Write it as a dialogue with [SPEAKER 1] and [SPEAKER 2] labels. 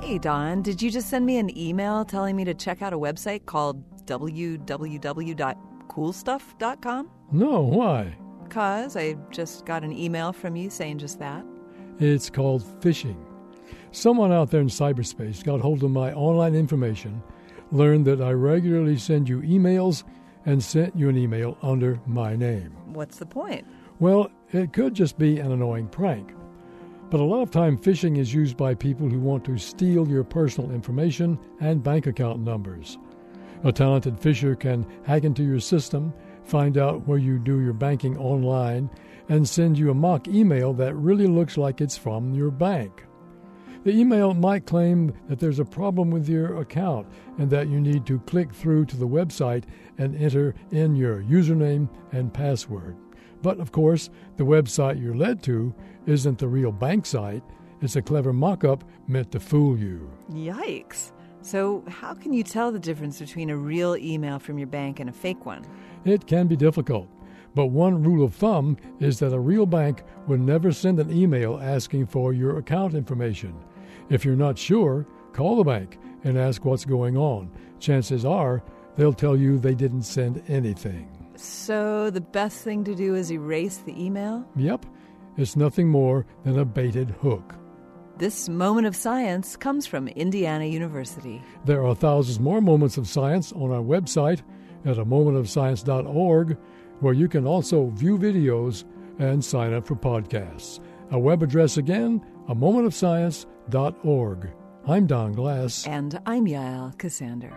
[SPEAKER 1] Hey, Don, did you just send me an email telling me to check out a website called www.coolstuff.com?
[SPEAKER 2] No, why?
[SPEAKER 1] Because I just got an email from you saying just that.
[SPEAKER 2] It's called phishing. Someone out there in cyberspace got hold of my online information, learned that I regularly send you emails, and sent you an email under my name.
[SPEAKER 1] What's the point?
[SPEAKER 2] Well, it could just be an annoying prank. But a lot of time, phishing is used by people who want to steal your personal information and bank account numbers. A talented phisher can hack into your system, find out where you do your banking online, and send you a mock email that really looks like it's from your bank. The email might claim that there's a problem with your account and that you need to click through to the website and enter in your username and password. But of course, the website you're led to isn't the real bank site, it's a clever mock up meant to fool you.
[SPEAKER 1] Yikes. So, how can you tell the difference between a real email from your bank and a fake one?
[SPEAKER 2] It can be difficult, but one rule of thumb is that a real bank would never send an email asking for your account information. If you're not sure, call the bank and ask what's going on. Chances are they'll tell you they didn't send anything.
[SPEAKER 1] So, the best thing to do is erase the email?
[SPEAKER 2] Yep, it's nothing more than a baited hook.
[SPEAKER 1] This moment of science comes from Indiana University.
[SPEAKER 2] There are thousands more moments of science on our website at a momentofscience.org, where you can also view videos and sign up for podcasts. Our web address again, a momentofscience.org. I'm Don Glass.
[SPEAKER 1] And I'm Yael Ksander.